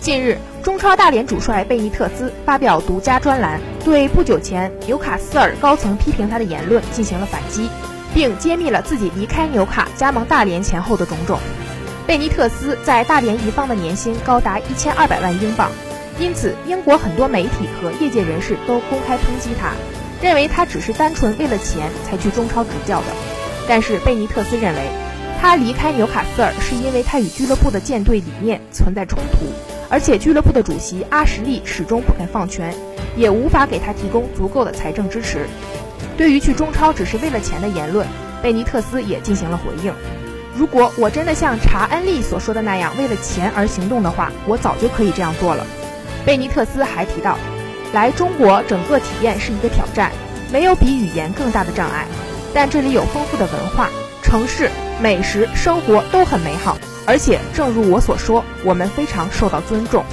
近日，中超大连主帅贝尼特斯发表独家专栏，对不久前纽卡斯尔高层批评他的言论进行了反击，并揭秘了自己离开纽卡加盟大连前后的种种。贝尼特斯在大连一方的年薪高达一千二百万英镑，因此英国很多媒体和业界人士都公开抨击他，认为他只是单纯为了钱才去中超执教的。但是贝尼特斯认为，他离开纽卡斯尔是因为他与俱乐部的建队理念存在冲突。而且俱乐部的主席阿什利始终不肯放权，也无法给他提供足够的财政支持。对于去中超只是为了钱的言论，贝尼特斯也进行了回应。如果我真的像查恩利所说的那样为了钱而行动的话，我早就可以这样做了。贝尼特斯还提到，来中国整个体验是一个挑战，没有比语言更大的障碍，但这里有丰富的文化、城市、美食、生活都很美好。而且，正如我所说，我们非常受到尊重。